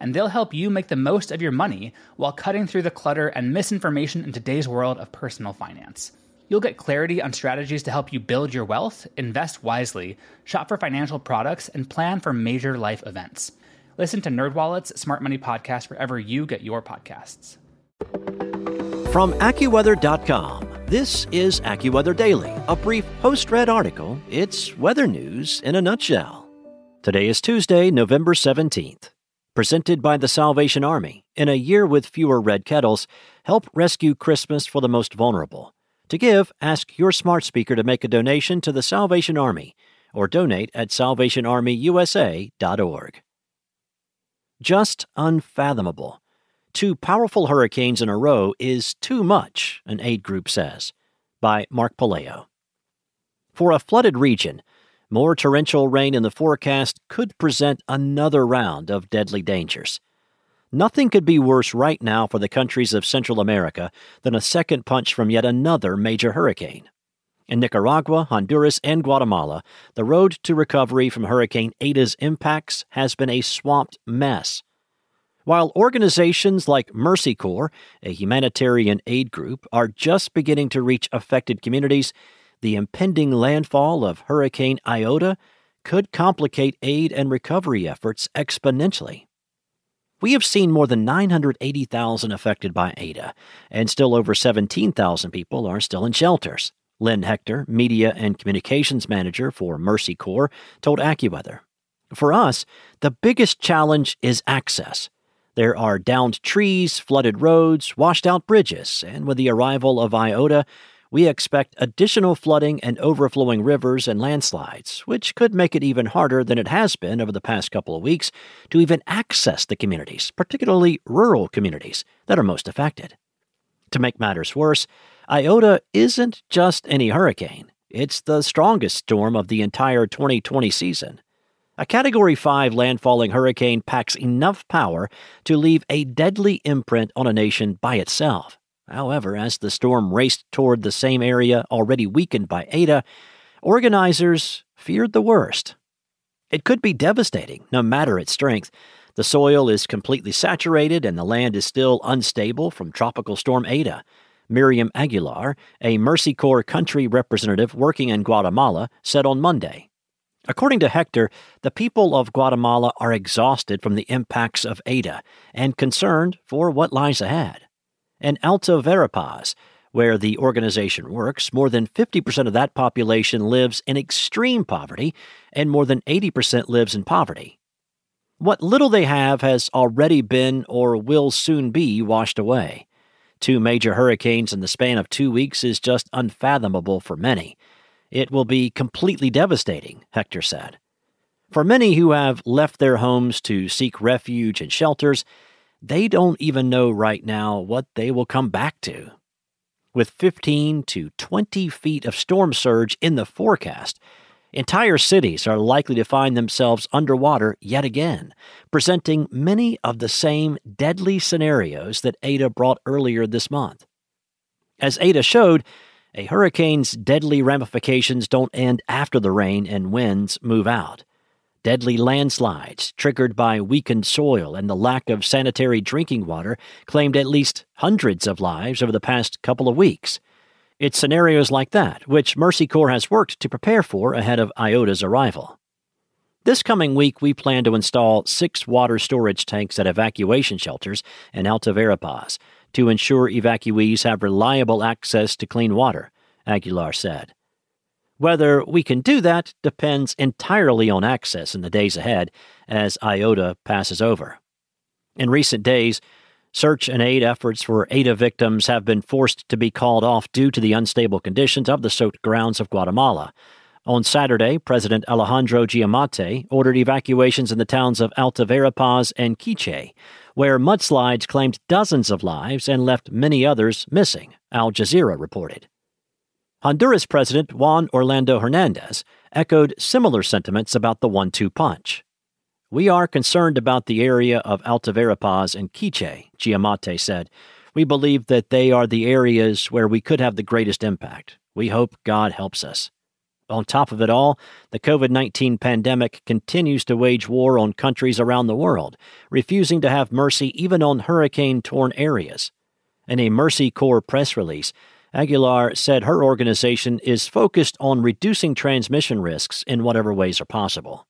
and they'll help you make the most of your money while cutting through the clutter and misinformation in today's world of personal finance. You'll get clarity on strategies to help you build your wealth, invest wisely, shop for financial products, and plan for major life events. Listen to NerdWallet's Smart Money Podcast wherever you get your podcasts. From AccuWeather.com, this is AccuWeather Daily, a brief post-read article. It's weather news in a nutshell. Today is Tuesday, November 17th presented by the Salvation Army. In a year with fewer red kettles, help rescue Christmas for the most vulnerable. To give, ask your smart speaker to make a donation to the Salvation Army or donate at salvationarmyusa.org. Just unfathomable. Two powerful hurricanes in a row is too much, an aid group says. By Mark Puleo. For a flooded region, more torrential rain in the forecast could present another round of deadly dangers. Nothing could be worse right now for the countries of Central America than a second punch from yet another major hurricane. In Nicaragua, Honduras, and Guatemala, the road to recovery from Hurricane Eta's impacts has been a swamped mess. While organizations like Mercy Corps, a humanitarian aid group, are just beginning to reach affected communities, the impending landfall of Hurricane Iota could complicate aid and recovery efforts exponentially. We have seen more than 980,000 affected by Eta, and still over 17,000 people are still in shelters. Lynn Hector, Media and Communications Manager for Mercy Corps, told AccuWeather. For us, the biggest challenge is access. There are downed trees, flooded roads, washed out bridges, and with the arrival of Iota, we expect additional flooding and overflowing rivers and landslides, which could make it even harder than it has been over the past couple of weeks to even access the communities, particularly rural communities, that are most affected. To make matters worse, Iota isn't just any hurricane, it's the strongest storm of the entire 2020 season. A Category 5 landfalling hurricane packs enough power to leave a deadly imprint on a nation by itself. However, as the storm raced toward the same area already weakened by Eta, organizers feared the worst. It could be devastating, no matter its strength. The soil is completely saturated and the land is still unstable from Tropical Storm Eta. Miriam Aguilar, a Mercy Corps country representative working in Guatemala, said on Monday. According to Hector, the people of Guatemala are exhausted from the impacts of Eta and concerned for what lies ahead and Alta Verapaz, where the organization works, more than 50% of that population lives in extreme poverty, and more than 80% lives in poverty. What little they have has already been or will soon be washed away. Two major hurricanes in the span of two weeks is just unfathomable for many. It will be completely devastating, Hector said. For many who have left their homes to seek refuge and shelters, they don't even know right now what they will come back to. With 15 to 20 feet of storm surge in the forecast, entire cities are likely to find themselves underwater yet again, presenting many of the same deadly scenarios that Eta brought earlier this month. As Eta showed, a hurricane's deadly ramifications don't end after the rain and winds move out. Deadly landslides, triggered by weakened soil and the lack of sanitary drinking water, claimed at least hundreds of lives over the past couple of weeks. It's scenarios like that which Mercy Corps has worked to prepare for ahead of Iota's arrival. This coming week, we plan to install six water storage tanks at evacuation shelters in Alta Verapaz to ensure evacuees have reliable access to clean water, Aguilar said. Whether we can do that depends entirely on access in the days ahead as Iota passes over. In recent days, search and aid efforts for Eta victims have been forced to be called off due to the unstable conditions of the soaked grounds of Guatemala. On Saturday, President Alejandro Giammattei ordered evacuations in the towns of Alta Verapaz and Quiche, where mudslides claimed dozens of lives and left many others missing, Al Jazeera reported. Honduras President Juan Orlando Hernandez echoed similar sentiments about the one two punch. We are concerned about the area of Alta Verapaz and Quiche, Giammattei said. We believe that they are the areas where we could have the greatest impact. We hope God helps us. On top of it all, the COVID 19 pandemic continues to wage war on countries around the world, refusing to have mercy even on hurricane torn areas. In a Mercy Corps press release, Aguilar said her organization is focused on reducing transmission risks in whatever ways are possible.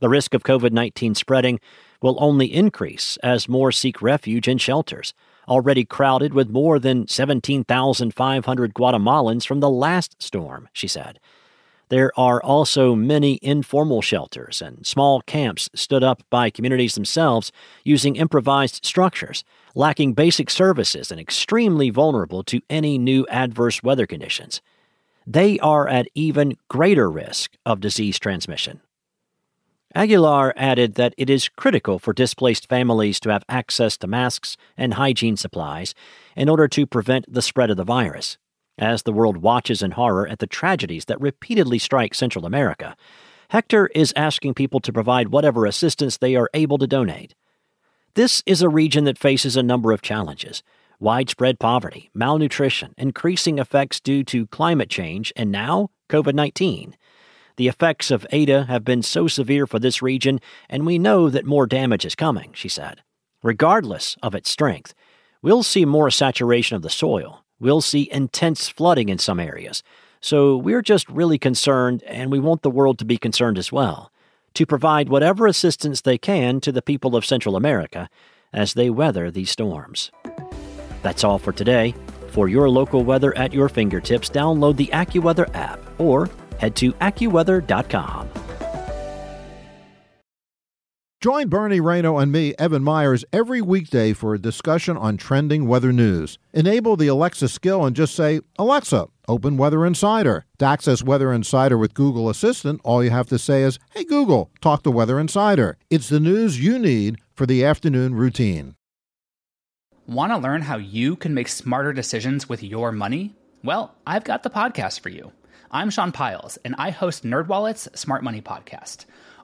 The risk of COVID 19 spreading will only increase as more seek refuge in shelters, already crowded with more than 17,500 Guatemalans from the last storm, she said. There are also many informal shelters and small camps stood up by communities themselves using improvised structures, lacking basic services and extremely vulnerable to any new adverse weather conditions. They are at even greater risk of disease transmission. Aguilar added that it is critical for displaced families to have access to masks and hygiene supplies in order to prevent the spread of the virus. As the world watches in horror at the tragedies that repeatedly strike Central America, Hector is asking people to provide whatever assistance they are able to donate. This is a region that faces a number of challenges widespread poverty, malnutrition, increasing effects due to climate change, and now COVID 19. The effects of Eta have been so severe for this region, and we know that more damage is coming, she said. Regardless of its strength, we'll see more saturation of the soil. We'll see intense flooding in some areas. So we're just really concerned, and we want the world to be concerned as well, to provide whatever assistance they can to the people of Central America as they weather these storms. That's all for today. For your local weather at your fingertips, download the AccuWeather app or head to AccuWeather.com. Join Bernie Rayno and me, Evan Myers, every weekday for a discussion on trending weather news. Enable the Alexa skill and just say, Alexa, open Weather Insider. To access Weather Insider with Google Assistant, all you have to say is, Hey Google, talk to Weather Insider. It's the news you need for the afternoon routine. Want to learn how you can make smarter decisions with your money? Well, I've got the podcast for you. I'm Sean Pyles, and I host NerdWallet's Smart Money Podcast.